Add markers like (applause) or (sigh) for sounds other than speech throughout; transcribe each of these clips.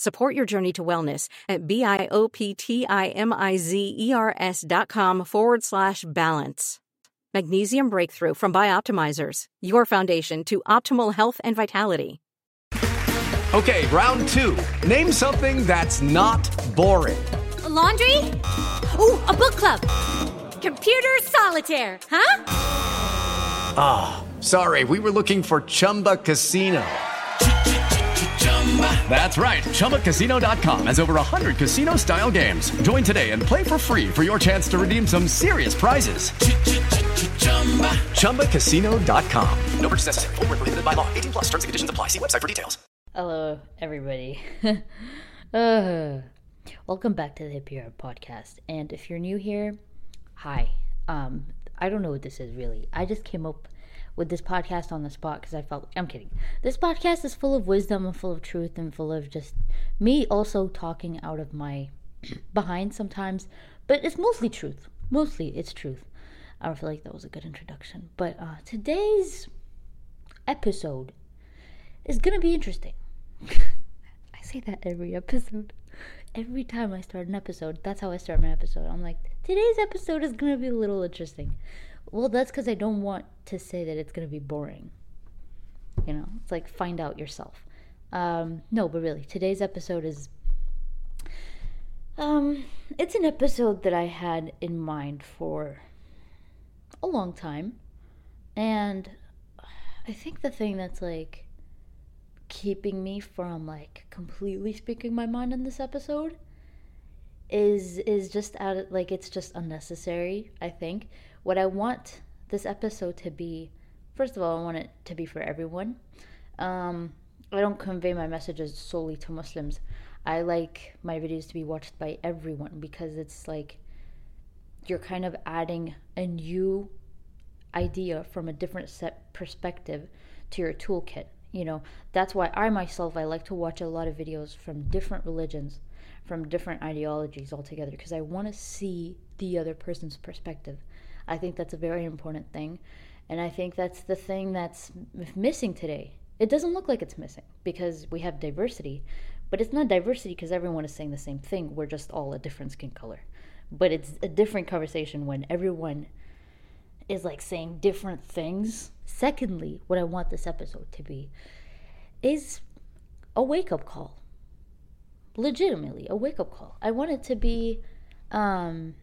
Support your journey to wellness at B-I-O-P-T-I-M-I-Z-E-R-S dot com forward slash balance. Magnesium Breakthrough from Bioptimizers, your foundation to optimal health and vitality. Okay, round two. Name something that's not boring. A laundry? Ooh, a book club. Computer solitaire, huh? Ah, oh, sorry, we were looking for Chumba Casino. That's right. ChumbaCasino.com has over 100 casino style games. Join today and play for free for your chance to redeem some serious prizes. ChumbaCasino.com. No purchase necessary. Full prohibited by law. 18 plus terms and conditions apply. See website for details. Hello, everybody. (laughs) uh, welcome back to the Hippie Hour podcast. And if you're new here, hi. Um, I don't know what this is really. I just came up with this podcast on the spot because I felt I'm kidding. This podcast is full of wisdom and full of truth and full of just me also talking out of my (clears throat) behind sometimes, but it's mostly truth. Mostly it's truth. I don't feel like that was a good introduction, but uh, today's episode is gonna be interesting. (laughs) I say that every episode. Every time I start an episode, that's how I start my episode. I'm like, today's episode is gonna be a little interesting. Well, that's because I don't want to say that it's going to be boring. You know, it's like find out yourself. Um, no, but really, today's episode is. Um, it's an episode that I had in mind for a long time. And I think the thing that's like keeping me from like completely speaking my mind in this episode is is just out of, like it's just unnecessary, I think what I want this episode to be, first of all, I want it to be for everyone. Um, I don't convey my messages solely to Muslims. I like my videos to be watched by everyone because it's like you're kind of adding a new idea from a different set perspective to your toolkit. You know, that's why I myself I like to watch a lot of videos from different religions, from different ideologies altogether because I want to see the other person's perspective. I think that's a very important thing. And I think that's the thing that's missing today. It doesn't look like it's missing because we have diversity, but it's not diversity because everyone is saying the same thing. We're just all a different skin color. But it's a different conversation when everyone is like saying different things. Secondly, what I want this episode to be is a wake up call. Legitimately, a wake up call. I want it to be um,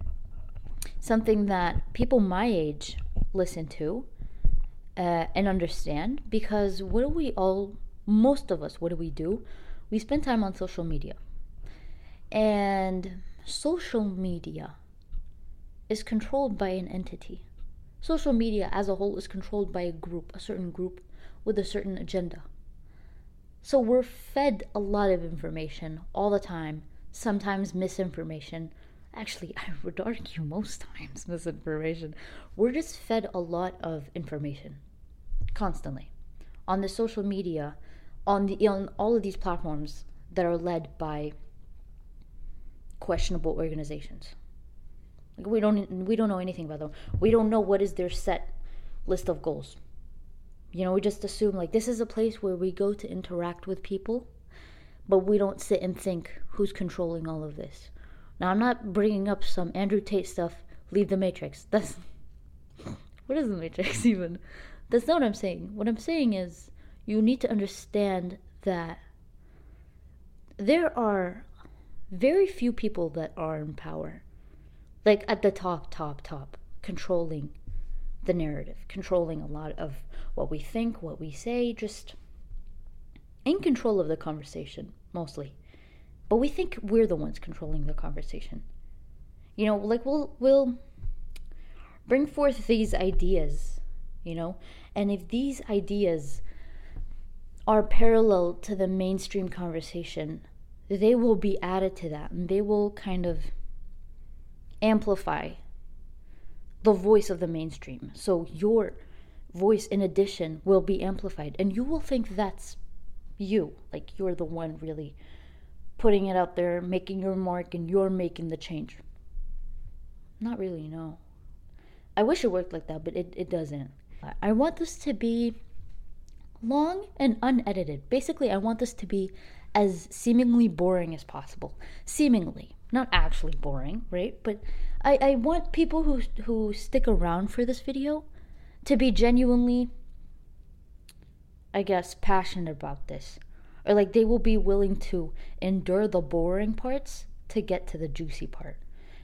something that people my age listen to uh, and understand because what do we all, most of us, what do we do? We spend time on social media. And social media is controlled by an entity. Social media as a whole is controlled by a group, a certain group with a certain agenda. So we're fed a lot of information all the time, sometimes misinformation, actually, I would argue most times (laughs) misinformation. We're just fed a lot of information constantly on the social media, on the on all of these platforms that are led by questionable organizations. Like we don't we don't know anything about them. We don't know what is their set list of goals. You know, we just assume like this is a place where we go to interact with people, but we don't sit and think who's controlling all of this now, I'm not bringing up some Andrew Tate stuff, leave the Matrix. That's. (laughs) what is the Matrix (laughs) even? That's not what I'm saying. What I'm saying is you need to understand that there are very few people that are in power. Like at the top, top, top, controlling the narrative, controlling a lot of what we think, what we say, just in control of the conversation, mostly. But we think we're the ones controlling the conversation. You know, like we'll we'll bring forth these ideas, you know, and if these ideas are parallel to the mainstream conversation, they will be added to that and they will kind of amplify the voice of the mainstream. So your voice, in addition, will be amplified, and you will think that's you. Like you're the one really putting it out there, making your mark, and you're making the change. Not really, no. I wish it worked like that, but it, it doesn't. I want this to be long and unedited. Basically, I want this to be as seemingly boring as possible. Seemingly, not actually boring, right? But I, I want people who who stick around for this video to be genuinely I guess passionate about this. Or like they will be willing to endure the boring parts to get to the juicy part.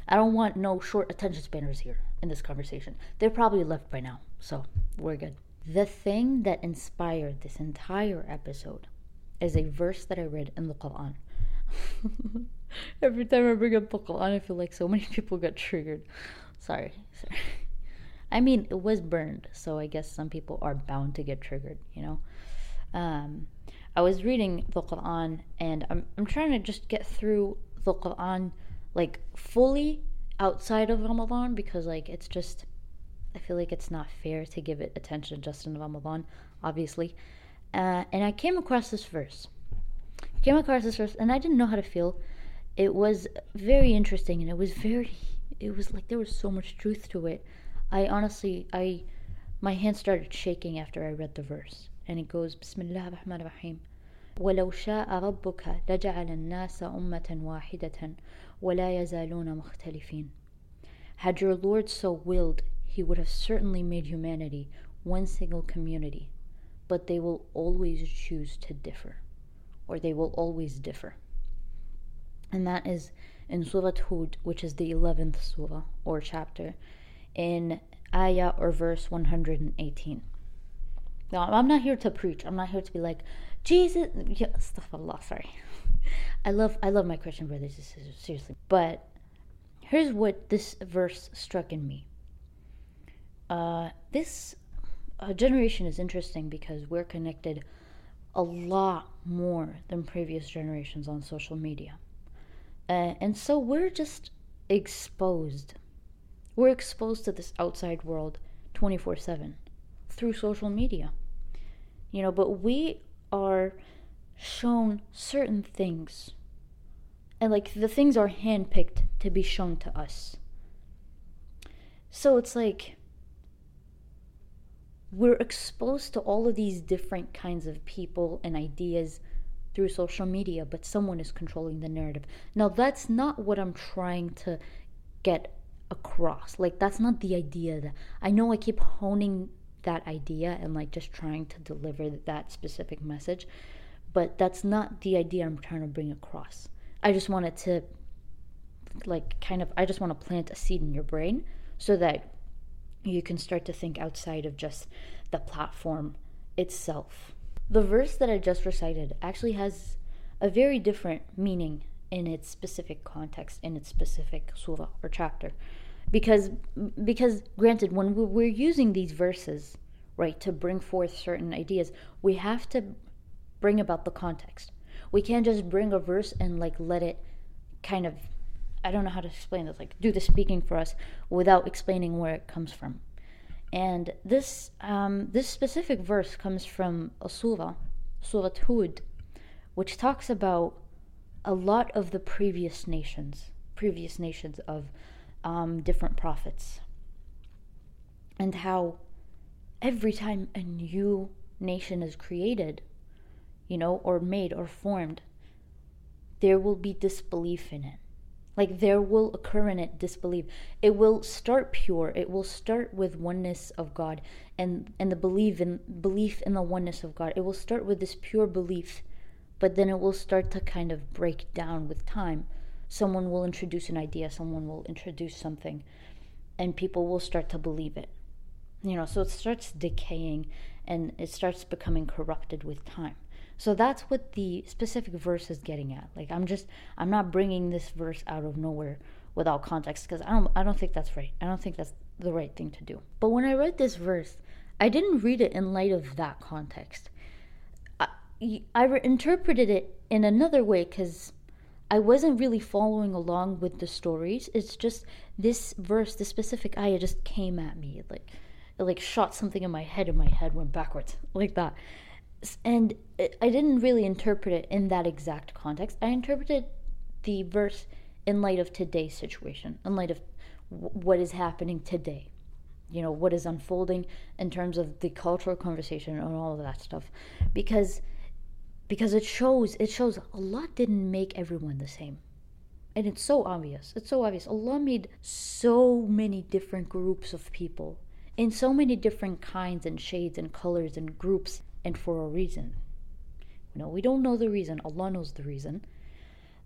I don't want no short attention spanners here in this conversation. They're probably left by now, so we're good. The thing that inspired this entire episode is a verse that I read in the Quran. (laughs) Every time I bring up the Quran, I feel like so many (laughs) people get triggered. Sorry, sorry. I mean, it was burned, so I guess some people are bound to get triggered, you know? Um, I was reading the Quran and I'm, I'm trying to just get through the Quran like fully outside of Ramadan because, like, it's just, I feel like it's not fair to give it attention just in Ramadan, obviously. Uh, and I came across this verse. I came across this verse, and I didn't know how to feel. It was very interesting, and it was very. It was like there was so much truth to it. I honestly, I, my hand started shaking after I read the verse, and it goes, Bismillah ar-Rahman ar-Rahim. ولو شاء ربك لجعل الناس أمة واحدة ولا يزالون مختلفين. Had your Lord so willed, he would have certainly made humanity one single community but they will always choose to differ, or they will always differ. And that is in Surah Hud, which is the 11th surah or chapter, in ayah or verse 118. Now, I'm not here to preach. I'm not here to be like, Jesus, yeah, astaghfirullah, sorry. (laughs) I love, I love my Christian brothers and sisters, seriously. But here's what this verse struck in me. Uh, this a generation is interesting because we're connected a lot more than previous generations on social media. Uh, and so we're just exposed. We're exposed to this outside world 24 7 through social media. You know, but we are shown certain things. And like the things are handpicked to be shown to us. So it's like we're exposed to all of these different kinds of people and ideas through social media, but someone is controlling the narrative. Now, that's not what I'm trying to get across. Like, that's not the idea that I know I keep honing that idea and like just trying to deliver that specific message, but that's not the idea I'm trying to bring across. I just wanted to, like, kind of, I just want to plant a seed in your brain so that you can start to think outside of just the platform itself. The verse that I just recited actually has a very different meaning in its specific context, in its specific surah or chapter. Because, because granted, when we're using these verses, right, to bring forth certain ideas, we have to bring about the context. We can't just bring a verse and like let it kind of I don't know how to explain this, like do the speaking for us without explaining where it comes from. And this um, this specific verse comes from a surah, Surah Hud, which talks about a lot of the previous nations, previous nations of um, different prophets, and how every time a new nation is created, you know, or made or formed, there will be disbelief in it like there will occur in it disbelief. It will start pure. It will start with oneness of God and and the belief in belief in the oneness of God. It will start with this pure belief, but then it will start to kind of break down with time. Someone will introduce an idea, someone will introduce something, and people will start to believe it. You know, so it starts decaying and it starts becoming corrupted with time. So that's what the specific verse is getting at. Like I'm just I'm not bringing this verse out of nowhere without context because I don't I don't think that's right. I don't think that's the right thing to do. But when I read this verse, I didn't read it in light of that context. I, I re- interpreted it in another way because I wasn't really following along with the stories. It's just this verse, the specific ayah, just came at me like it like shot something in my head, and my head went backwards (laughs) like that. And it, I didn't really interpret it in that exact context. I interpreted the verse in light of today's situation, in light of w- what is happening today. You know, what is unfolding in terms of the cultural conversation and all of that stuff. Because because it shows it shows Allah didn't make everyone the same. And it's so obvious. It's so obvious. Allah made so many different groups of people in so many different kinds and shades and colors and groups and for a reason. You know, we don't know the reason. Allah knows the reason.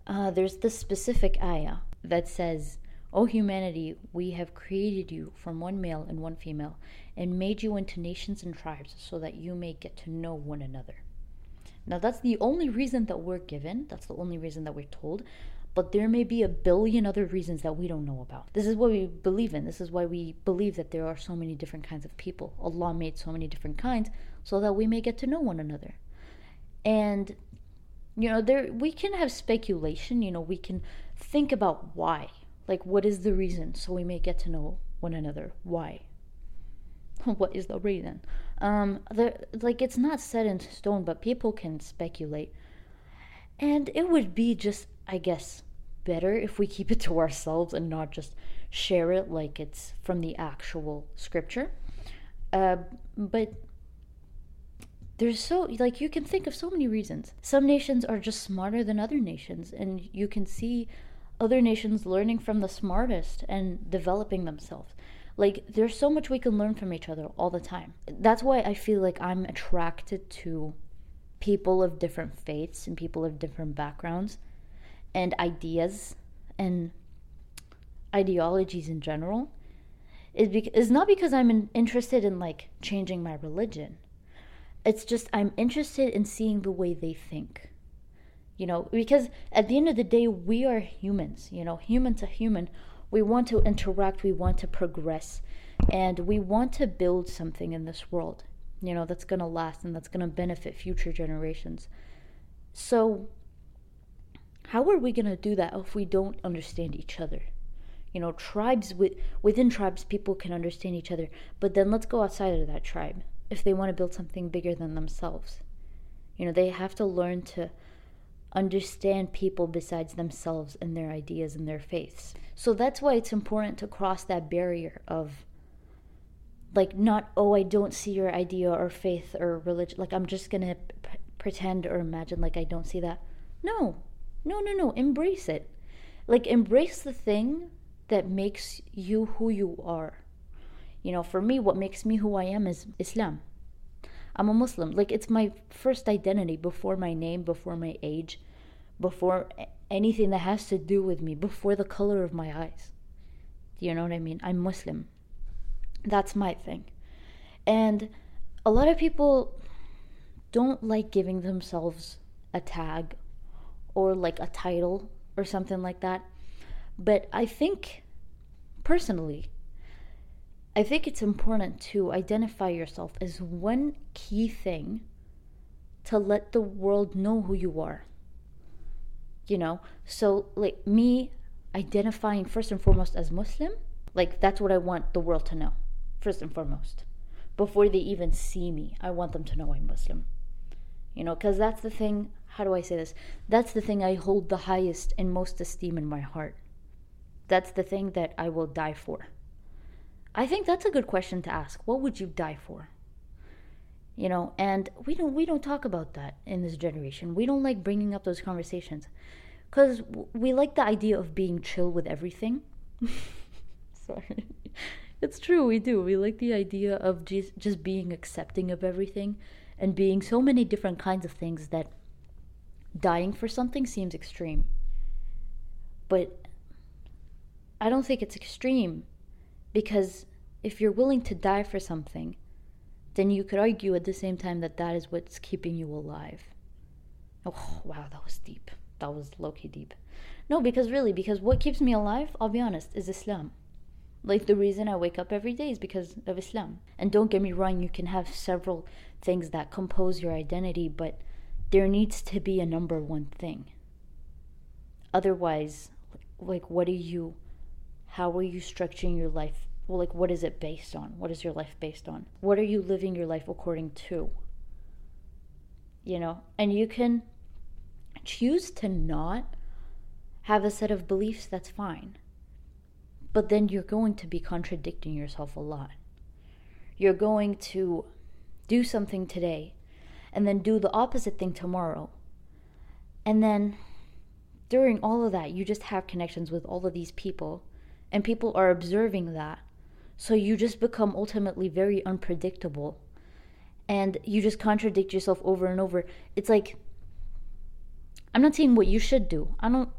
Uh, there's this specific ayah that says, O humanity, we have created you from one male and one female and made you into nations and tribes so that you may get to know one another. Now, that's the only reason that we're given. That's the only reason that we're told. But there may be a billion other reasons that we don't know about. This is what we believe in. This is why we believe that there are so many different kinds of people. Allah made so many different kinds so that we may get to know one another. And you know, there we can have speculation, you know, we can think about why. Like what is the reason so we may get to know one another. Why? (laughs) what is the reason? Um, like it's not set in stone, but people can speculate. And it would be just, I guess, better if we keep it to ourselves and not just share it like it's from the actual scripture. Uh, but there's so like you can think of so many reasons some nations are just smarter than other nations and you can see other nations learning from the smartest and developing themselves like there's so much we can learn from each other all the time. That's why I feel like I'm attracted to people of different faiths and people of different backgrounds and ideas and ideologies in general is because is not because I'm in, interested in like changing my religion. It's just I'm interested in seeing the way they think. You know, because at the end of the day we are humans, you know, human to human we want to interact, we want to progress, and we want to build something in this world, you know, that's going to last and that's going to benefit future generations. So, how are we going to do that if we don't understand each other? You know, tribes with, within tribes, people can understand each other, but then let's go outside of that tribe if they want to build something bigger than themselves. You know, they have to learn to understand people besides themselves and their ideas and their faiths. So that's why it's important to cross that barrier of like not oh I don't see your idea or faith or religion like I'm just going to p- pretend or imagine like I don't see that. No. No, no, no, embrace it. Like embrace the thing that makes you who you are. You know, for me what makes me who I am is Islam. I'm a Muslim. Like it's my first identity before my name, before my age, before anything that has to do with me, before the color of my eyes. Do you know what I mean? I'm Muslim. That's my thing. And a lot of people don't like giving themselves a tag or like a title or something like that. But I think, personally, I think it's important to identify yourself as one key thing to let the world know who you are. You know, so like me identifying first and foremost as Muslim, like that's what I want the world to know, first and foremost. Before they even see me, I want them to know I'm Muslim. You know, because that's the thing, how do I say this? That's the thing I hold the highest and most esteem in my heart. That's the thing that I will die for. I think that's a good question to ask. What would you die for? You know, and we don't we don't talk about that in this generation. We don't like bringing up those conversations cuz we like the idea of being chill with everything. (laughs) Sorry. It's true, we do. We like the idea of just just being accepting of everything and being so many different kinds of things that dying for something seems extreme. But I don't think it's extreme because if you're willing to die for something, then you could argue at the same time that that is what's keeping you alive. Oh, wow, that was deep. That was low key deep. No, because really, because what keeps me alive, I'll be honest, is Islam. Like the reason I wake up every day is because of Islam. And don't get me wrong, you can have several things that compose your identity, but there needs to be a number one thing. Otherwise, like, what are you, how are you structuring your life? Well, like, what is it based on? What is your life based on? What are you living your life according to? You know, and you can choose to not have a set of beliefs, that's fine. But then you're going to be contradicting yourself a lot. You're going to do something today and then do the opposite thing tomorrow. And then during all of that, you just have connections with all of these people, and people are observing that. So you just become ultimately very unpredictable. And you just contradict yourself over and over. It's like I'm not saying what you should do. I don't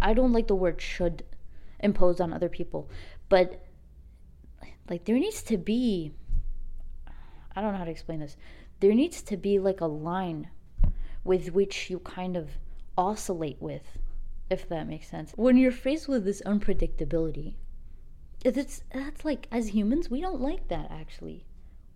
I don't like the word should imposed on other people, but like there needs to be I don't know how to explain this. There needs to be like a line with which you kind of oscillate with, if that makes sense. When you're faced with this unpredictability, it's that's like as humans, we don't like that actually.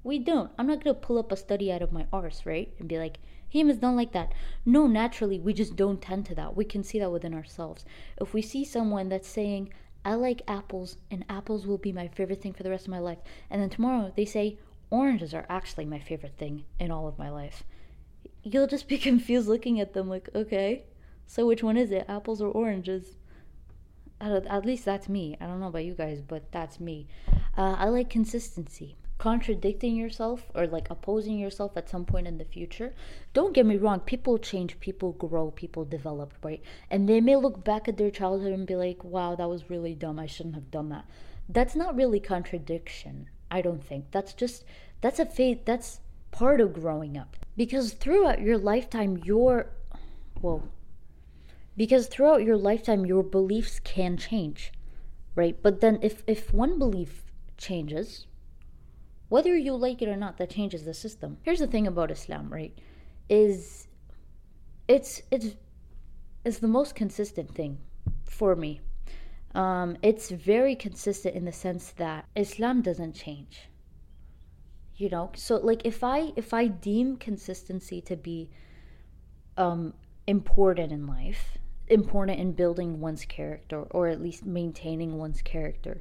We don't. I'm not gonna pull up a study out of my arse, right? And be like, humans don't like that. No, naturally, we just don't tend to that. We can see that within ourselves. If we see someone that's saying, I like apples and apples will be my favorite thing for the rest of my life, and then tomorrow they say, oranges are actually my favorite thing in all of my life. You'll just be (laughs) confused looking at them like, okay, so which one is it, apples or oranges? At least that's me. I don't know about you guys, but that's me. Uh, I like consistency. Contradicting yourself or like opposing yourself at some point in the future. Don't get me wrong, people change, people grow, people develop, right? And they may look back at their childhood and be like, wow, that was really dumb. I shouldn't have done that. That's not really contradiction I don't think. That's just, that's a faith, that's part of growing up. Because throughout your lifetime, you're, well, because throughout your lifetime, your beliefs can change, right? But then if, if one belief changes, whether you like it or not, that changes the system. Here's the thing about Islam, right? Is it's it's it's the most consistent thing for me um, it's very consistent in the sense that Islam doesn't change. You know, so like if I if I deem consistency to be um, important in life, important in building one's character, or at least maintaining one's character,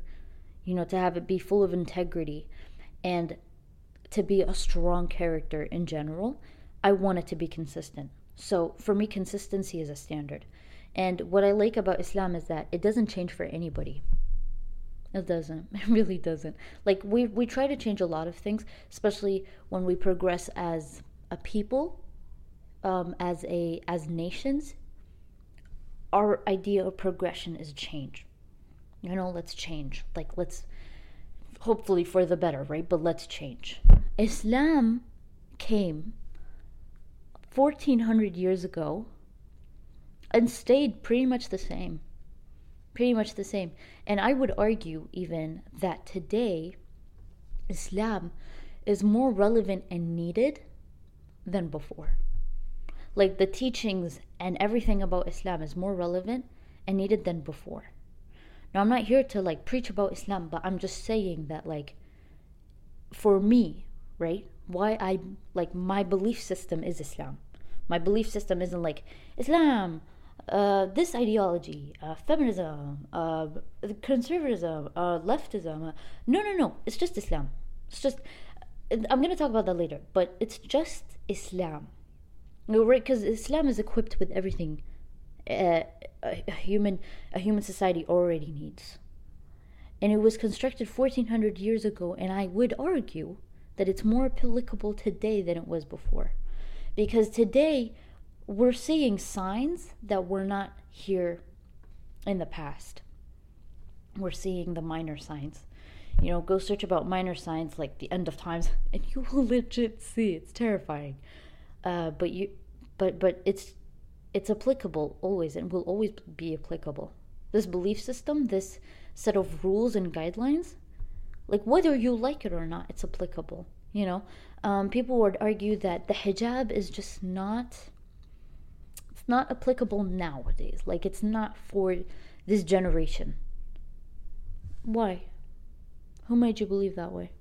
you know, to have it be full of integrity, and to be a strong character in general, I want it to be consistent. So for me, consistency is a standard. And what I like about Islam is that it doesn't change for anybody. It doesn't. (laughs) It really doesn't. Like we we try to change a lot of things, especially when we progress as a people, um, as a as nations. Our idea of progression is change. You know, let's change. Like let's hopefully for the better, right? But let's change. Islam came 1400 years ago and stayed pretty much the same. Pretty much the same. And I would argue even that today, Islam is more relevant and needed than before. Like the teachings and everything about Islam is more relevant and needed than before. Now, I'm not here to like preach about Islam, but I'm just saying that, like, for me, right? Why I like my belief system is Islam. My belief system isn't like Islam, uh, this ideology, uh, feminism, uh, conservatism, uh, leftism. no, no, no. It's just Islam. It's just. I'm to talk about that later, but it's just Islam. Right? Because Islam is equipped with everything uh, a, a human a human society already needs. And it was constructed 1400 years ago, and I would argue that it's more applicable today than it was before. Because today, we're seeing signs that were not here in the past. We're seeing the minor signs. You know, go search about minor signs like the end of times, (laughs) and you will legit see it's terrifying. Uh, but you, but but it's it's applicable always, and will always be applicable. This belief system, this set of rules and guidelines, Like whether you like it or not, it's applicable. You know, um, people would argue that the hijab is just not. It's not applicable nowadays. Like it's not for this generation. Why? Who made you believe that way?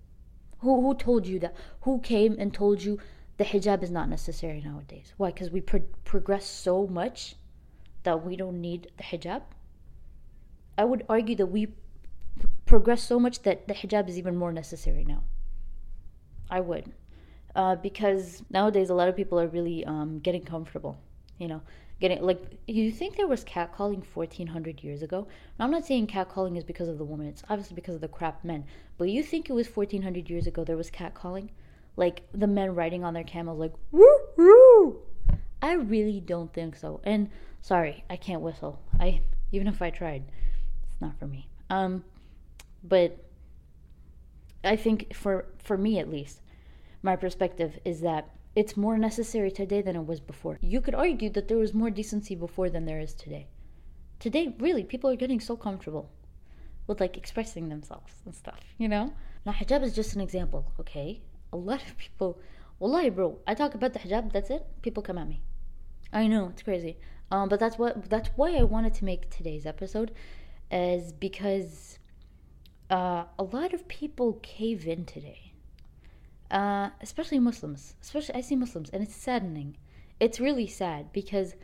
Who who told you that? Who came and told you the hijab is not necessary nowadays? Why? Because we pro- progress so much that we don't need the hijab. I would argue that we progress so much that the hijab is even more necessary now. I would. Uh, because nowadays a lot of people are really um, getting comfortable, you know, getting like you think there was catcalling 1400 years ago i'm not saying catcalling is because of the woman it's obviously because of the crap men but you think it was 1400 years ago there was catcalling like the men riding on their camels like woo woo i really don't think so and sorry i can't whistle i even if i tried it's not for me um but I think for for me at least, my perspective is that it's more necessary today than it was before. You could argue that there was more decency before than there is today. Today, really, people are getting so comfortable with like expressing themselves and stuff, you know? Now, hijab is just an example, okay? A lot of people, wallahi, bro, I talk about the hijab, that's it, people come at me. I know, it's crazy. Um, but that's what that's why I wanted to make today's episode, is because uh, a lot of people cave in today, uh, especially Muslims. Especially, I see Muslims, and it's saddening. It's really sad because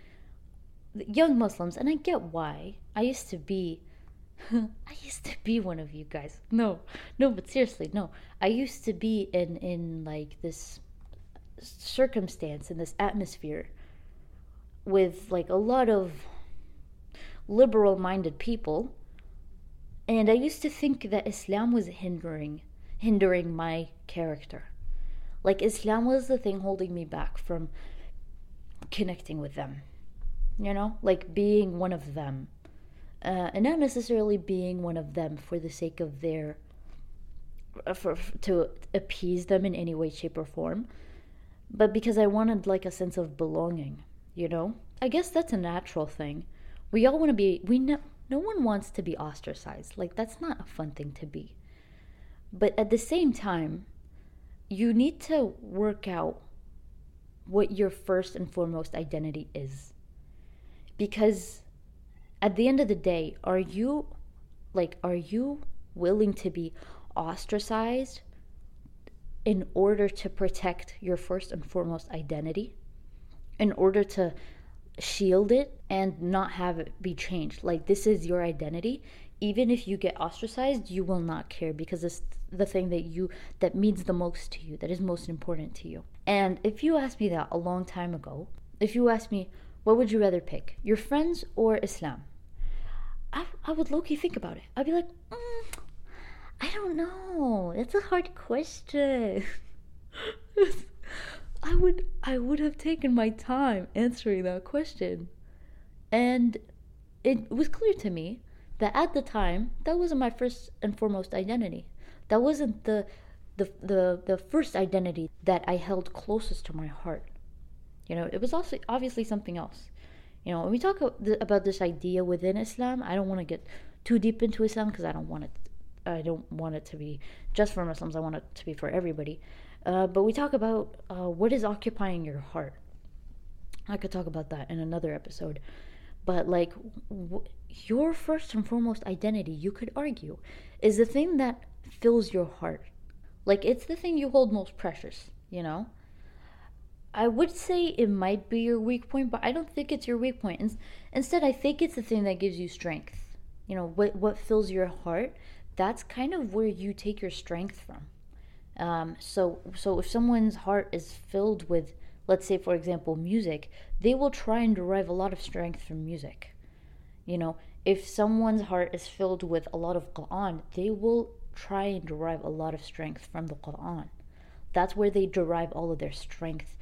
young Muslims, and I get why. I used to be, (laughs) I used to be one of you guys. No, no, but seriously, no. I used to be in in like this circumstance in this atmosphere with like a lot of liberal minded people and I used to think that Islam was hindering hindering my character. Like Islam was the thing holding me back from connecting with them. You know, like being one of them. Uh, and not necessarily being one of them for the sake of their uh, for, to appease them in any way shape or form but because i wanted like a sense of belonging you know i guess that's a natural thing we all want to be we know no one wants to be ostracized. Like, that's not a fun thing to be. But at the same time, you need to work out what your first and foremost identity is. Because at the end of the day, are you like are you willing to be ostracized in order to protect your first and foremost identity? In order to shield it and not have it be changed. Like this is your identity. Even if you get ostracized, you will not care because it's the thing that you that means the most to you, that is most important to you. And if you asked me that a long time ago, if you asked me, what would you rather pick, your friends or Islam? I, would low key think about it. I'd be like, mm, I don't know. That's a hard question. (laughs) I would I would have taken my time answering that question. And it was clear to me that at the time that wasn't my first and foremost identity. That wasn't the the the, the first identity that I held closest to my heart. You know, it was also obviously something else. You know, when we talk about this idea within Islam, I don't want to get too deep into Islam because I don't want it I don't want it to be just for Muslims. I want it to be for everybody. Uh, but we talk about uh, what is occupying your heart. I could talk about that in another episode. But like w- your first and foremost identity, you could argue, is the thing that fills your heart. Like it's the thing you hold most precious, you know? I would say it might be your weak point, but I don't think it's your weak point. In- instead, I think it's the thing that gives you strength. You know, what what fills your heart, that's kind of where you take your strength from. Um, so, so if someone's heart is filled with, let's say, for example, music, they will try and derive a lot of strength from music. You know, if someone's heart is filled with a lot of Quran, they will try and derive a lot of strength from the Quran. That's where they derive all of their strength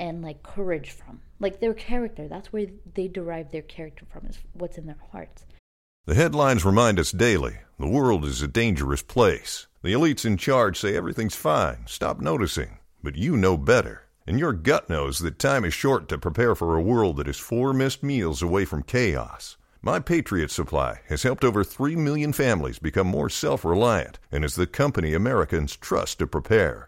and like courage from. Like their character, that's where they derive their character from, is what's in their hearts. The headlines remind us daily the world is a dangerous place. The elites in charge say everything's fine, stop noticing. But you know better. And your gut knows that time is short to prepare for a world that is four missed meals away from chaos. My Patriot Supply has helped over 3 million families become more self reliant and is the company Americans trust to prepare.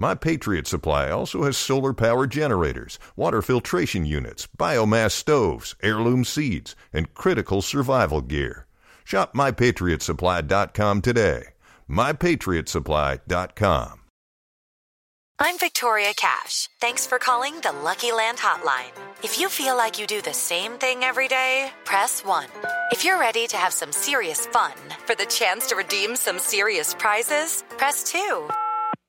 My Patriot Supply also has solar power generators, water filtration units, biomass stoves, heirloom seeds, and critical survival gear. Shop MyPatriotSupply.com today. MyPatriotSupply.com. I'm Victoria Cash. Thanks for calling the Lucky Land Hotline. If you feel like you do the same thing every day, press 1. If you're ready to have some serious fun for the chance to redeem some serious prizes, press 2.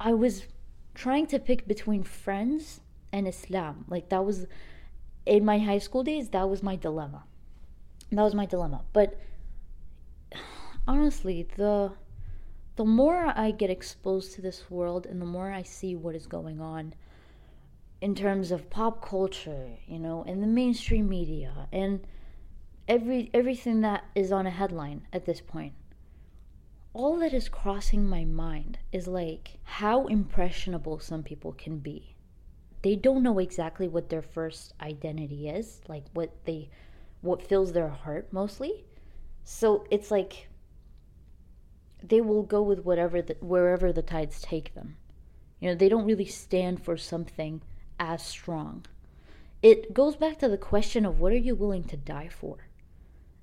I was trying to pick between friends and Islam. Like that was in my high school days, that was my dilemma. That was my dilemma. But (sighs) honestly, the the more I get exposed to this world and the more I see what is going on in terms of pop culture, you know, and the mainstream media and every everything that is on a headline at this point. All that is crossing my mind is like how impressionable some people can be. They don't know exactly what their first identity is, like what they what fills their heart mostly. So it's like they will go with whatever the, wherever the tides take them. You know, they don't really stand for something as strong. It goes back to the question of what are you willing to die for?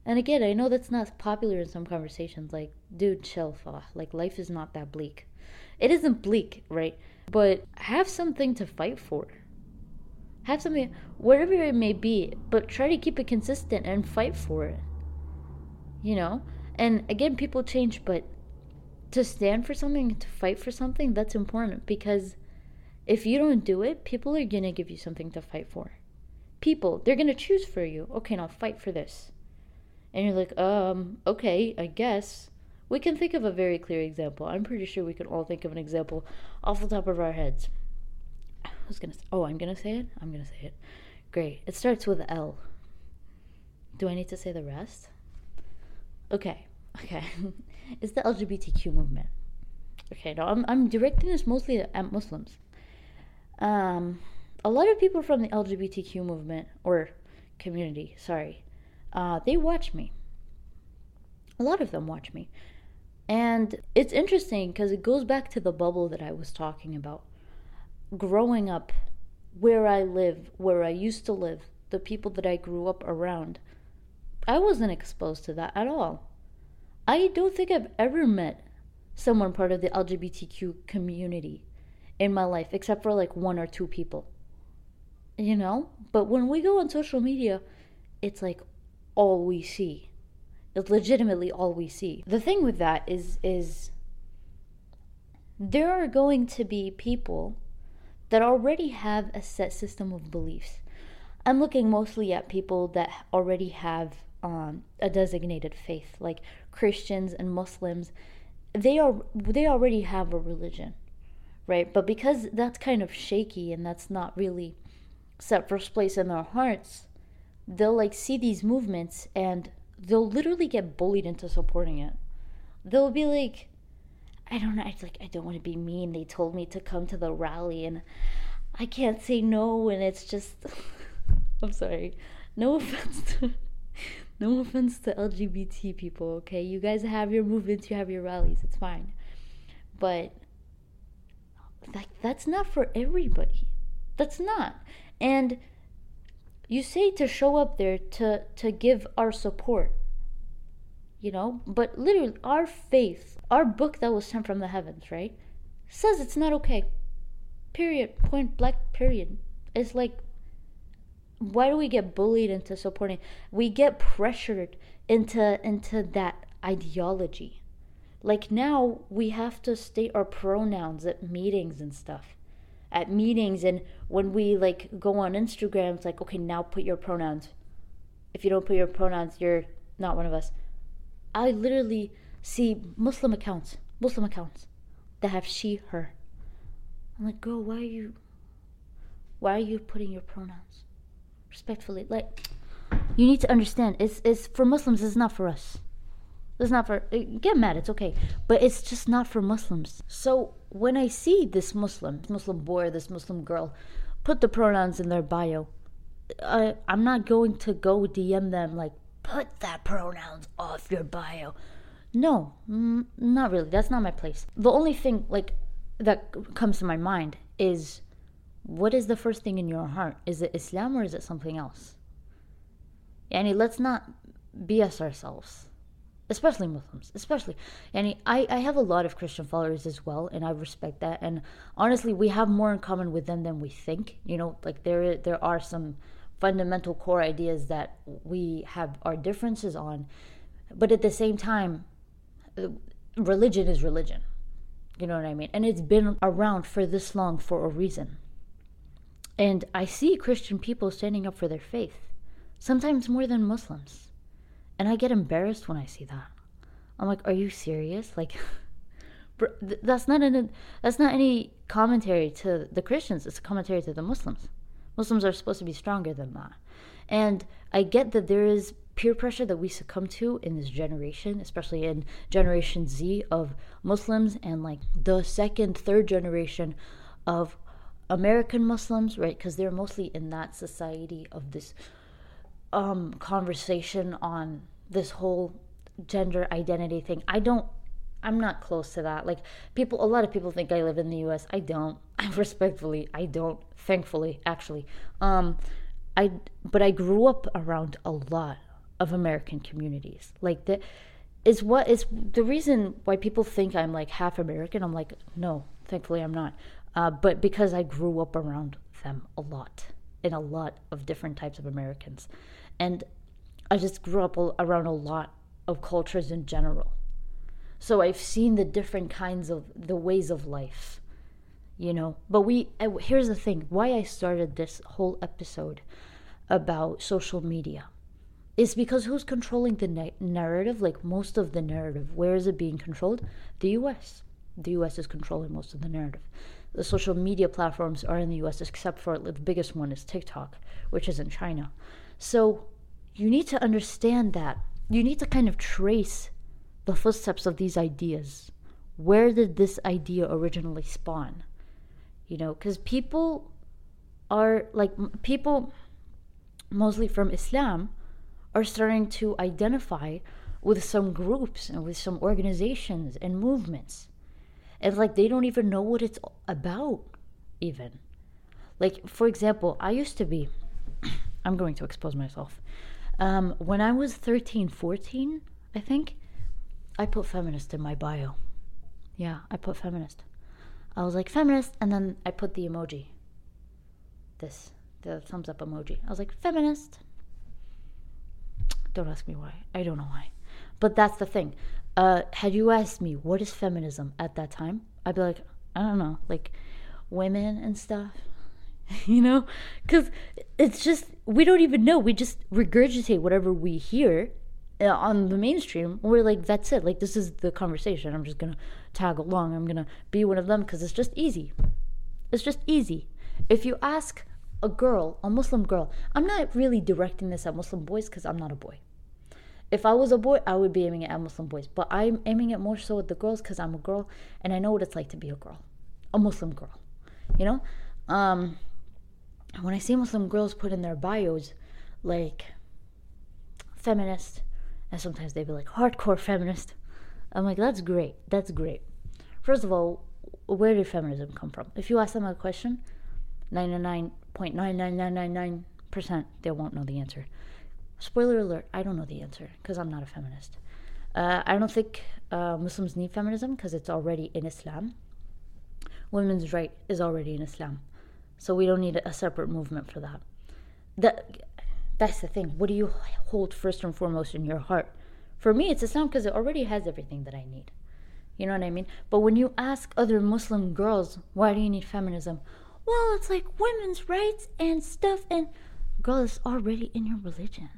And again, I know that's not popular in some conversations. Like, dude, chill, fa. Like, life is not that bleak. It isn't bleak, right? But have something to fight for. Have something, whatever it may be, but try to keep it consistent and fight for it. You know? And again, people change, but to stand for something, to fight for something, that's important because if you don't do it, people are going to give you something to fight for. People, they're going to choose for you. Okay, now fight for this. And you're like, um, okay, I guess. We can think of a very clear example. I'm pretty sure we can all think of an example off the top of our heads. I was gonna. Oh, I'm gonna say it. I'm gonna say it. Great. It starts with L. Do I need to say the rest? Okay. Okay. (laughs) it's the LGBTQ movement. Okay. Now I'm I'm directing this mostly at Muslims. Um, a lot of people from the LGBTQ movement or community, sorry, uh, they watch me. A lot of them watch me. And it's interesting because it goes back to the bubble that I was talking about. Growing up where I live, where I used to live, the people that I grew up around, I wasn't exposed to that at all. I don't think I've ever met someone part of the LGBTQ community in my life, except for like one or two people. You know? But when we go on social media, it's like all we see. It's legitimately all we see. The thing with that is is there are going to be people that already have a set system of beliefs. I'm looking mostly at people that already have um, a designated faith, like Christians and Muslims. They are they already have a religion, right? But because that's kind of shaky and that's not really set first place in their hearts, they'll like see these movements and they'll literally get bullied into supporting it. They'll be like, I don't know, it's like I don't want to be mean. They told me to come to the rally and I can't say no and it's just (laughs) I'm sorry. No offense to (laughs) no offense to LGBT people, okay? You guys have your movements, you have your rallies, it's fine. But like that's not for everybody. That's not. And you say to show up there to to give our support. You know, but literally our faith, our book that was sent from the heavens, right? Says it's not okay. Period. Point blank period. It's like why do we get bullied into supporting we get pressured into into that ideology like now we have to state our pronouns at meetings and stuff at meetings and when we like go on instagram it's like okay now put your pronouns if you don't put your pronouns you're not one of us i literally see muslim accounts muslim accounts that have she her i'm like girl why are you why are you putting your pronouns respectfully. Like, you need to understand, it's it's for Muslims. It's not for us. It's not for eh, get mad. It's okay, but it's just not for Muslims. So when I see this Muslim, this Muslim boy, this Muslim girl, put the pronouns in their bio, I, I'm not going to go DM them like put that pronouns off your bio. No, mm, not really. That's not my place. The only thing like that comes to my mind is what is the first thing in your heart? Is it Islam or is it something else? Yani, let's not BS ourselves, especially Muslims, especially. Yani, I, I have a lot of Christian followers as well, and I respect that. And honestly, we have more in common with them than we think. You know, like there there are some fundamental core ideas that we have our differences on, but at the same time, religion is religion. You know what I mean? And it's been around for this long for a reason. And I see Christian people standing up for their faith, sometimes more than Muslims. And I get embarrassed when I see that. I'm like, are you serious? Like, (laughs) that's not an, that's not any commentary to the Christians. It's a commentary to the Muslims. Muslims are supposed to be stronger than that. And I get that there is peer pressure that we succumb to in this generation, especially in Generation Z of Muslims and like the second, third generation of American Muslims, right? Because they're mostly in that society of this um, conversation on this whole gender identity thing. I don't, I'm not close to that. Like people, a lot of people think I live in the U.S. I don't. I (laughs) respectfully, I don't. Thankfully, actually, um, I but I grew up around a lot of American communities. Like that is what is the reason why people think I'm like half American. I'm like, no, thankfully I'm not uh, but because I grew up around them a lot, in a lot of different types of Americans. And I just grew up around a lot of cultures in general. So I've seen the different kinds of the ways of life, you know. But we, here's the thing why I started this whole episode about social media is because who's controlling the na- narrative? Like most of the narrative, where is it being controlled? The US. The US is controlling most of the narrative the social media platforms are in the US, except for the biggest one is TikTok, which is in China. So you need to understand that. You need to kind of trace the footsteps of these ideas. Where did this idea originally spawn? You know, because people are like, people mostly from Islam are starting to identify with some groups and with some organizations and movements it's like they don't even know what it's about, even. Like, for example, I used to be, (clears throat) I'm going to expose myself. Um, when I was 13, 14, I think, I put feminist in my bio. Yeah, I put feminist. I was like, feminist, and then I put the emoji. This, the thumbs up emoji. I was like, feminist. Don't ask me why. I don't know why. But that's the thing uh, had you asked me what is feminism at that time, I'd be like, I don't know, like women and stuff, (laughs) you know? Because it's just, we don't even know. We just regurgitate whatever we hear uh, on the mainstream. We're like, that's it. Like, this is the conversation. I'm just going to tag along. I'm going to be one of them because it's just easy. It's just easy. If you ask a girl, a Muslim girl, I'm not really directing this at Muslim boys because I'm not a boy if I was a boy, I would be aiming at Muslim boys. But I'm aiming it more so at the girls because I'm a girl and I know what it's like to be a girl, a Muslim girl. You know, um, when I see Muslim girls put in their bios, like feminist, and sometimes they'd be like hardcore feminist. I'm like, that's great. That's great. First of all, where did feminism come from? If you ask them a question, 99.99999% they won't know the answer. Spoiler alert, I don't know the answer because I'm not a feminist. Uh, I don't think uh, Muslims need feminism because it's already in Islam. Women's right is already in Islam. So we don't need a separate movement for that. That that's the thing. What do you hold first and foremost in your heart? For me, it's Islam because it already has everything that I need. You know what I mean? But when you ask other Muslim girls, why do you need feminism? Well, it's like women's rights and stuff, and girl, it's already in your religion.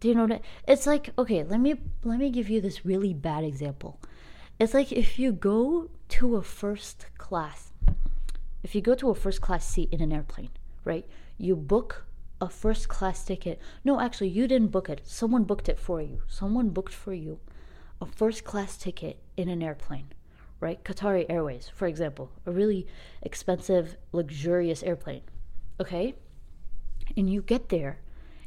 Do you know that? It's like okay, let me let me give you this really bad example. It's like if you go to a first class, if you go to a first class seat in an airplane, right? You book a first class ticket. No, actually, you didn't book it. Someone booked it for you. Someone booked for you a first class ticket in an airplane, right? Qatari Airways, for example, a really expensive, luxurious airplane. Okay? And you get there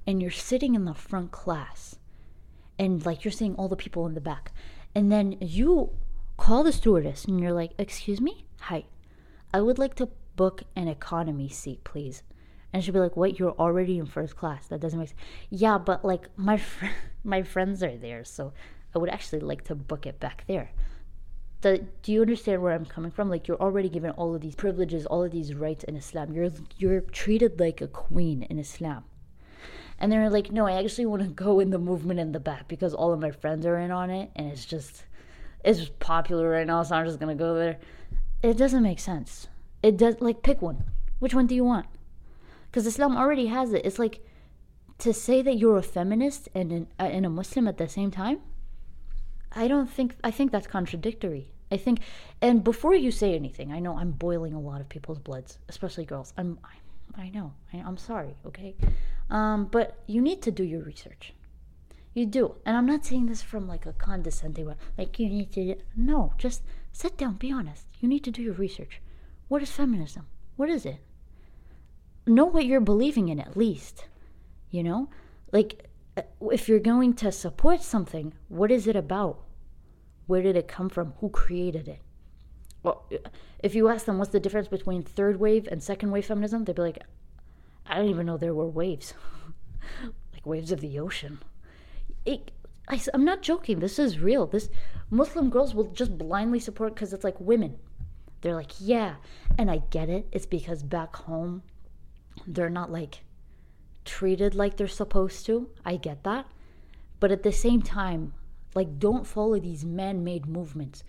and you're sitting in the front class and like you're seeing all the people in the back. And then you call the stewardess and you're like, Excuse me? Hi. I would like to book an economy seat, please. And she'd be like, "What? You're already in first class? That doesn't make sense." Yeah, but like my (laughs) fr- my friends are there, so I would actually like to book it back there. The, do you understand where I'm coming from? Like you're already given all of these privileges, all of these rights in Islam. You're you're treated like a queen in Islam. And they're like, no, I actually want to go in the movement in the back because all of my friends are in on it, and it's just it's popular right now, so I'm just gonna go there. It doesn't make sense. It does like pick one. Which one do you want? Because Islam already has it. It's like to say that you're a feminist and an, uh, and a Muslim at the same time. I don't think I think that's contradictory. I think, and before you say anything, I know I'm boiling a lot of people's bloods, especially girls. I'm, I, I know. I, am sorry. Okay, um, but you need to do your research. You do, and I'm not saying this from like a condescending way. Like you need to. No, just sit down. Be honest. You need to do your research. What is feminism? What is it? Know what you're believing in at least. You know, like uh, if you're going to support something, what is it about? Where did it come from? Who created it? Well, if you ask them what's the difference between third wave and second wave feminism, they'd be like, I don't even know there were waves, (laughs) like waves of the ocean. It, I, I'm not joking. This is real. This Muslim girls will just blindly support because it's like women. They're like, yeah, and I get it. It's because back home, they're not like treated like they're supposed to. I get that. But at the same time, like don't follow these man-made movements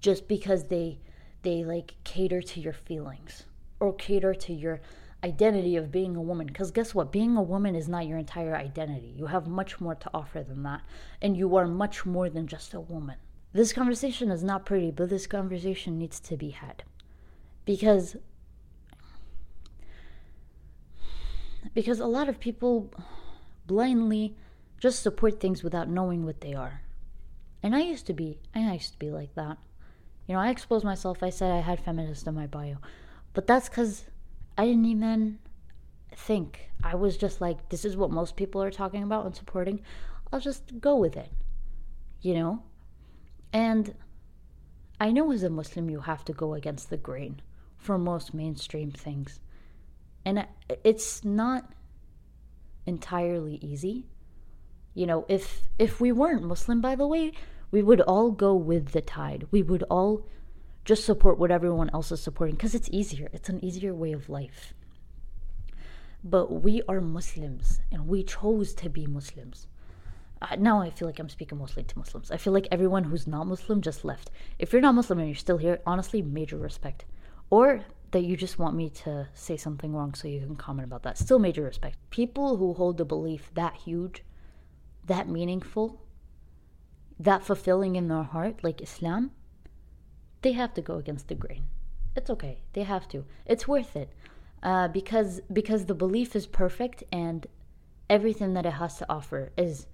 just because they they like cater to your feelings or cater to your identity of being a woman because guess what being a woman is not your entire identity you have much more to offer than that and you are much more than just a woman this conversation is not pretty but this conversation needs to be had because because a lot of people blindly just support things without knowing what they are. And I used to be, I used to be like that. You know, I exposed myself. I said I had feminist in my bio, but that's because I didn't even think. I was just like, this is what most people are talking about and supporting. I'll just go with it, you know? And I know as a Muslim, you have to go against the grain for most mainstream things. And it's not entirely easy. You know, if if we weren't Muslim by the way, we would all go with the tide. We would all just support what everyone else is supporting because it's easier. It's an easier way of life. But we are Muslims and we chose to be Muslims. Uh, now I feel like I'm speaking mostly to Muslims. I feel like everyone who's not Muslim just left. If you're not Muslim and you're still here, honestly, major respect. Or that you just want me to say something wrong so you can comment about that. Still major respect. People who hold a belief that huge, that meaningful, that fulfilling in their heart, like Islam, they have to go against the grain. It's okay. They have to. It's worth it. Uh, because because the belief is perfect and everything that it has to offer is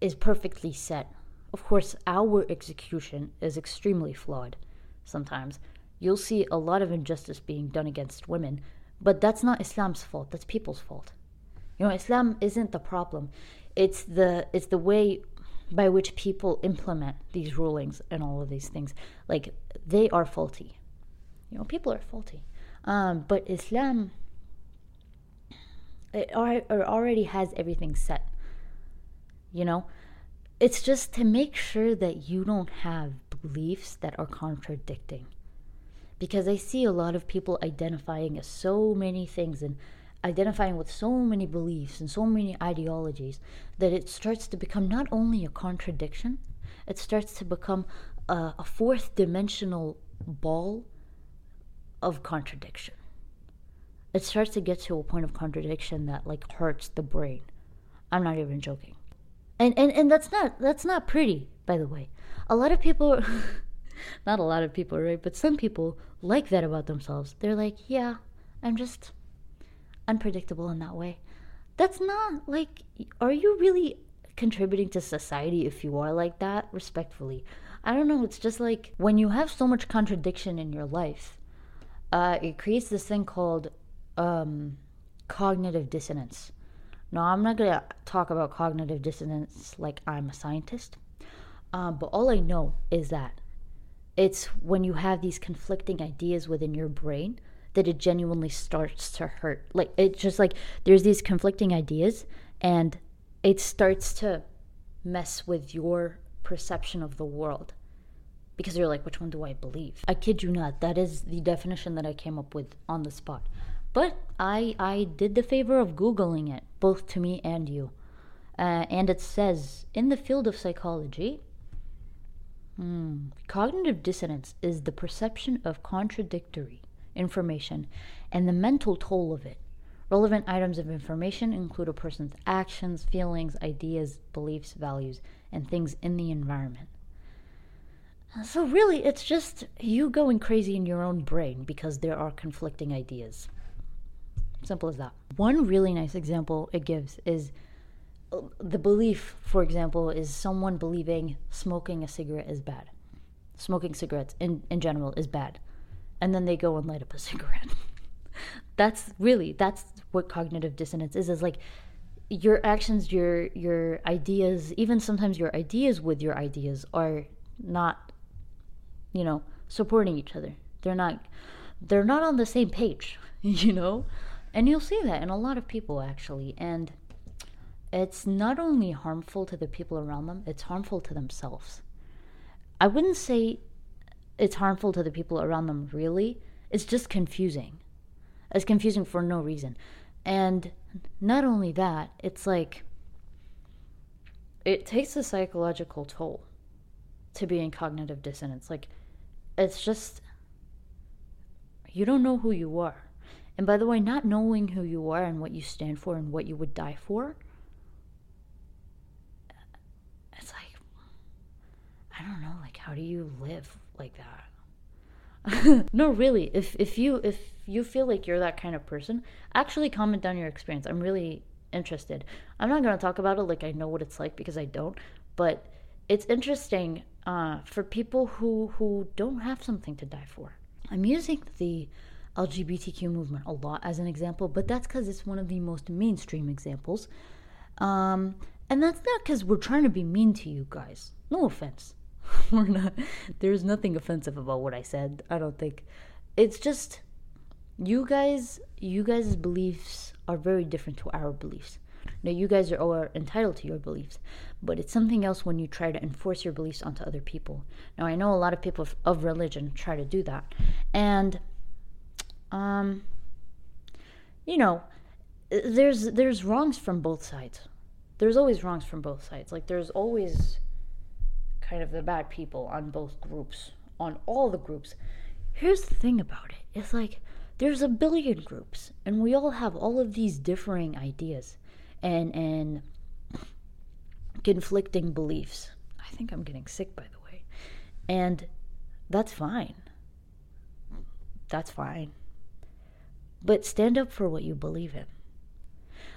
is perfectly set. Of course, our execution is extremely flawed sometimes, you'll see a lot of injustice being done against women. But that's not Islam's fault, that's people's fault. You know, Islam isn't the problem. it's the it's the way by which people implement these rulings and all of these things. Like they are faulty. You know, people are faulty. Um, but Islam it already has everything set. You know, it's just to make sure that you don't have beliefs that are contradicting. Because I see a lot of people identifying as so many things and identifying with so many beliefs and so many ideologies that it starts to become not only a contradiction, it starts to become a, a fourth dimensional ball of contradiction. It starts to get to a point of contradiction that like hurts the brain. I'm not even joking. And and, and that's not that's not pretty, by the way. A lot of people (laughs) not a lot of people, right? But some people like that about themselves. They're like, yeah, I'm just unpredictable in that way. That's not like, are you really contributing to society if you are like that? Respectfully. I don't know. It's just like when you have so much contradiction in your life, uh, it creates this thing called um, cognitive dissonance. Now, I'm not going to talk about cognitive dissonance like I'm a scientist, um, but all I know is that it's when you have these conflicting ideas within your brain that it genuinely starts to hurt. Like it's just like there's these conflicting ideas and it starts to mess with your perception of the world. Because you're like, which one do I believe? I kid you not, that is the definition that I came up with on the spot. But I I did the favor of googling it, both to me and you. Uh, and it says in the field of psychology, hmm, cognitive dissonance is the perception of contradictory information and the mental toll of it. Relevant items of information include a person's actions, feelings, ideas, beliefs, values, and things in the environment. So, really, it's just you going crazy in your own brain because there are conflicting ideas. Simple as that. One really nice example it gives is uh, the belief, for example, is someone believing smoking a cigarette is bad. Smoking cigarettes in, in general is bad and then they go and light up a (laughs) cigarette. that's really that's what cognitive dissonance is is like your actions your your ideas even sometimes your ideas with your ideas are not you know supporting each other. They're not they're not on the same page (laughs) you know? And you'll see that in a lot of people actually. And it's not only harmful to the people around them it's harmful to themselves. I wouldn't say it's harmful to the people around them, really. It's just confusing. It's confusing for no reason. And not only that, it's like it takes a psychological toll to be in cognitive dissonance. Like, it's just, you don't know who you are. And by the way, not knowing who you are and what you stand for and what you would die for, it's like, I don't know, like, how do you live like that. (laughs) no, really. If if you if you feel like you're that kind of person, actually comment down your experience. I'm really interested. I'm not going to talk about it like I know what it's like because I don't, but it's interesting uh, for people who who don't have something to die for. I'm using the LGBTQ movement a lot as an example, but that's because it's one of the most mainstream examples. Um, and that's not because we're trying to be mean to you guys. No offense. (laughs) we're not there's nothing offensive about what I said. I don't think. It's just you guys you guys' beliefs are very different to our beliefs. Now you guys are, are entitled to your beliefs, but it's something else when you try to enforce your beliefs onto other people. Now I know a lot of people of, of religion try to do that. And um you know, there's there's wrongs from both sides. There's always wrongs from both sides. Like there's always kind of the bad people on both groups, on all the groups. Here's the thing about it it's like there's a billion groups, and we all have all of these differing ideas and, and conflicting beliefs. I think I'm getting sick, by the way. And that's fine. That's fine. But stand up for what you believe in.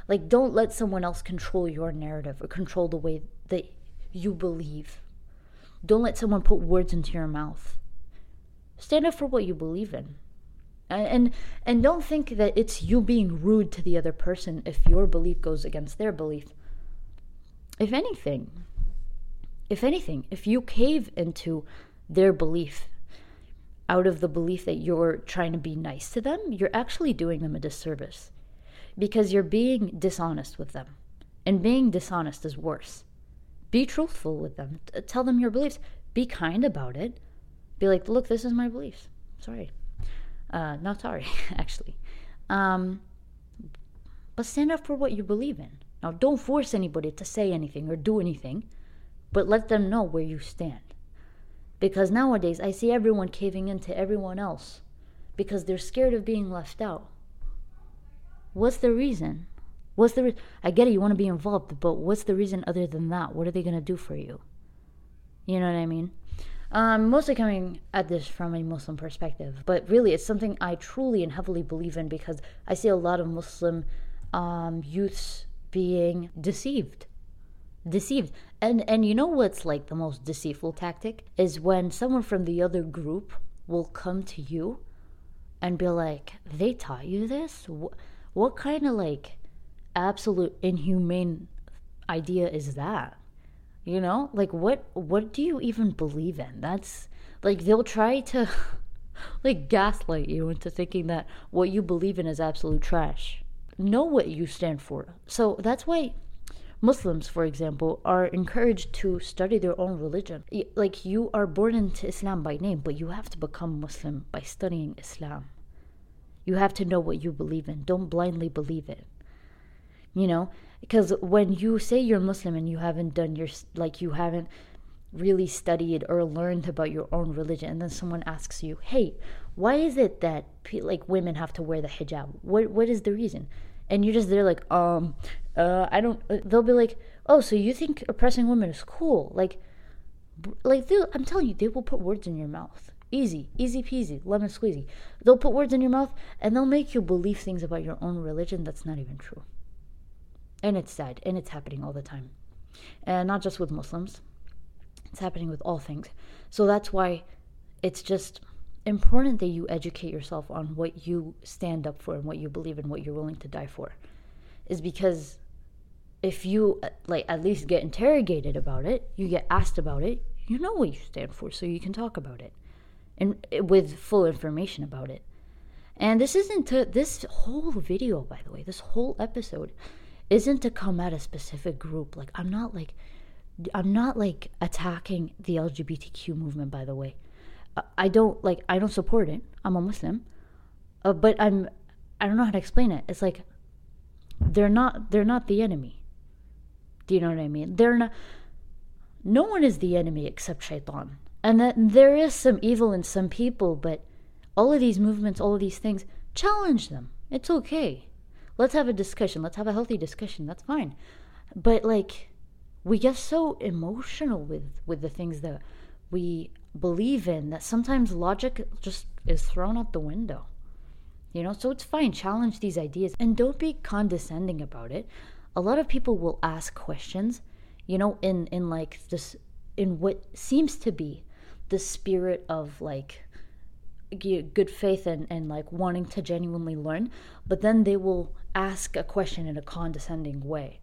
Like, don't let someone else control your narrative or control the way that you believe. Don't let someone put words into your mouth. Stand up for what you believe in. And and don't think that it's you being rude to the other person if your belief goes against their belief. if anything, if anything, if you cave into their belief out of the belief that you're trying to be nice to them, you're actually doing them a disservice because you're being dishonest with them. And being dishonest is worse. Be truthful with them. Tell them your beliefs. Be kind about it. Be like, look, this is my beliefs. Sorry. Uh, not sorry, (laughs) actually. Um, but stand up for what you believe in. Now, don't force anybody to say anything or do anything, but let them know where you stand. Because nowadays, I see everyone caving in to everyone else because they're scared of being left out. What's the reason? What's the re- I get it, you want to be involved, but what's the reason other than that? What are they to do for you? You know what I mean? Um, mostly coming at this from a Muslim perspective, but really it's something I truly and heavily believe in because I see a lot of Muslim um, youths being deceived. Deceived. And and you know what's like the most deceitful tactic is when someone from the other group will come to you and be like, "They taught you this? What, what kind of like absolute inhumane idea is that?" You know? Like what what do you even believe in? That's like they'll try to (laughs) like gaslight you into thinking that what you believe in is absolute trash. Know what you stand for. So that's why Muslims, for example, are encouraged to study their own religion. Like you are born into Islam by name, but you have to become Muslim by studying Islam. You have to know what you believe in. Don't blindly believe it. You know, because when you say you're Muslim and you haven't done your like you haven't really studied or learned about your own religion and then someone asks you, "Hey, why is it that like women have to wear the hijab? What what is the reason?" And you're just there like, "Um, uh, I don't uh, they'll be like, "Oh, so you think oppressing women is cool?" Like like I'm telling you, they will put words in your mouth. Easy, easy peasy, lemon squeezy. They'll put words in your mouth and they'll make you believe things about your own religion that's not even true. And it's sad, and it's happening all the time. And not just with Muslims, it's happening with all things. So that's why it's just important that you educate yourself on what you stand up for and what you believe in, what you're willing to die for. Is because if you uh, like at least get interrogated about it, you get asked about it, you know what you stand for, so you can talk about it, and uh, with full information about it. And this isn't to, this whole video, by the way, this whole episode isn't to come at a specific group. Like I'm not like I'm not like attacking the LGBTQ movement by the way. I don't like I don't support it. I'm a Muslim. Uh, but I'm I don't know how to explain it. It's like they're not they're not the enemy. Do you know what I mean? They're not no one is the enemy except shaitan. And that there is some evil in some people, but all of these movements, all of these things, challenge them. It's okay let's have a discussion. Let's have a healthy discussion. That's fine. But like we get so emotional with with the things that we believe in that sometimes logic just is thrown out the window. You know so it's fine. Challenge these ideas and don't be condescending about it. A lot of people will ask questions you know in in like this in what seems to be the spirit of like good faith and, and like wanting to genuinely learn. But then they will ask a question in a condescending way.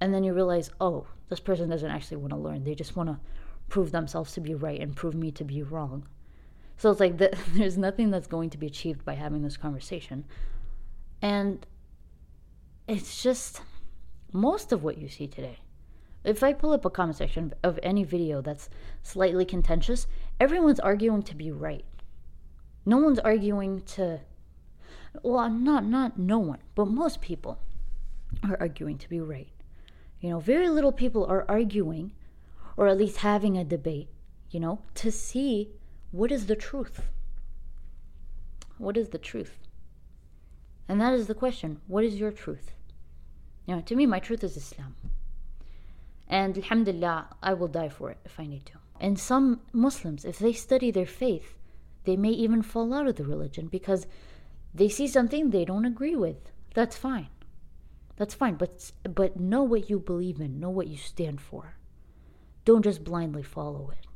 And then you realize, oh, this person doesn't actually want to learn. They just want to prove themselves to be right and prove me to be wrong. So it's like the, (laughs) there's nothing that's going to be achieved by having this conversation. And it's just most of what you see today. If I pull up a comment section of any video that's slightly contentious, everyone's arguing to be right. No one's arguing to well, not not no one, but most people are arguing to be right. You know, very little people are arguing, or at least having a debate. You know, to see what is the truth. What is the truth? And that is the question. What is your truth? You know, to me, my truth is Islam. And Alhamdulillah, I will die for it if I need to. And some Muslims, if they study their faith, they may even fall out of the religion because they see something they don't agree with. That's fine. That's fine, but but know what you believe in, know what you stand for. Don't just blindly follow it.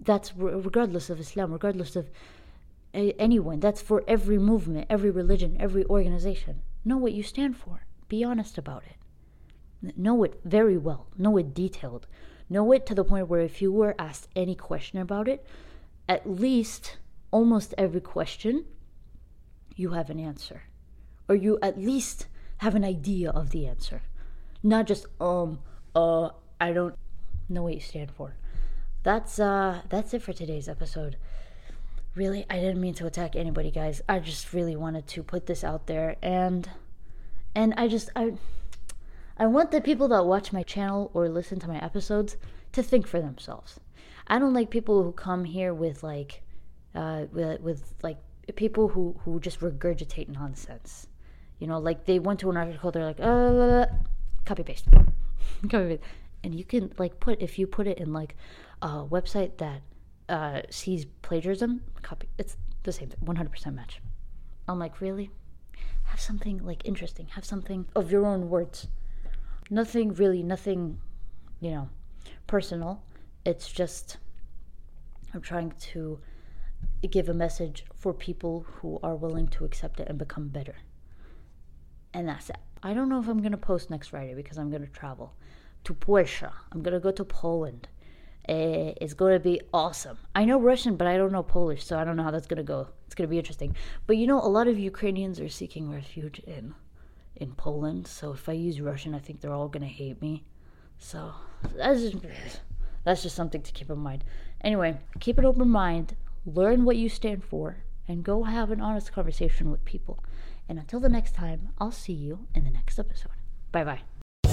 That's regardless of Islam, regardless of anyone. That's for every movement, every religion, every organization. Know what you stand for. Be honest about it. Know it very well. Know it detailed. Know it to the point where if you were asked any question about it, at least almost every question, you have an answer. Or you at least have an idea of the answer. Not just, um, uh, I don't know what you stand for. That's, uh, that's it for today's episode. Really, I didn't mean to attack anybody, guys. I just really wanted to put this out there and, and I just, I, I want the people that watch my channel or listen to my episodes to think for themselves. I don't like people who come here with like, uh, with, with like people who who just regurgitate nonsense. You know, like they went to an article, they're like, uh, copy paste, (laughs) copy paste, and you can like put if you put it in like a website that uh, sees plagiarism, copy. It's the same thing, one hundred percent match. I'm like, really? Have something like interesting. Have something of your own words. Nothing really, nothing, you know, personal. It's just I'm trying to give a message for people who are willing to accept it and become better. And that's it. I don't know if I'm going to post next Friday because I'm going to travel to Porsche. I'm going to go to Poland. Uh, it's going to be awesome. I know Russian, but I don't know Polish, so I don't know how that's going to go. It's going to be interesting. But you know, a lot of Ukrainians are seeking refuge in in Poland. So if I use Russian, I think they're all going to hate me. So that's just, that's just something to keep in mind. Anyway, keep an open mind learn what you stand for, and go have an honest conversation with people. And until the next time, I'll see you in the next episode. Bye bye.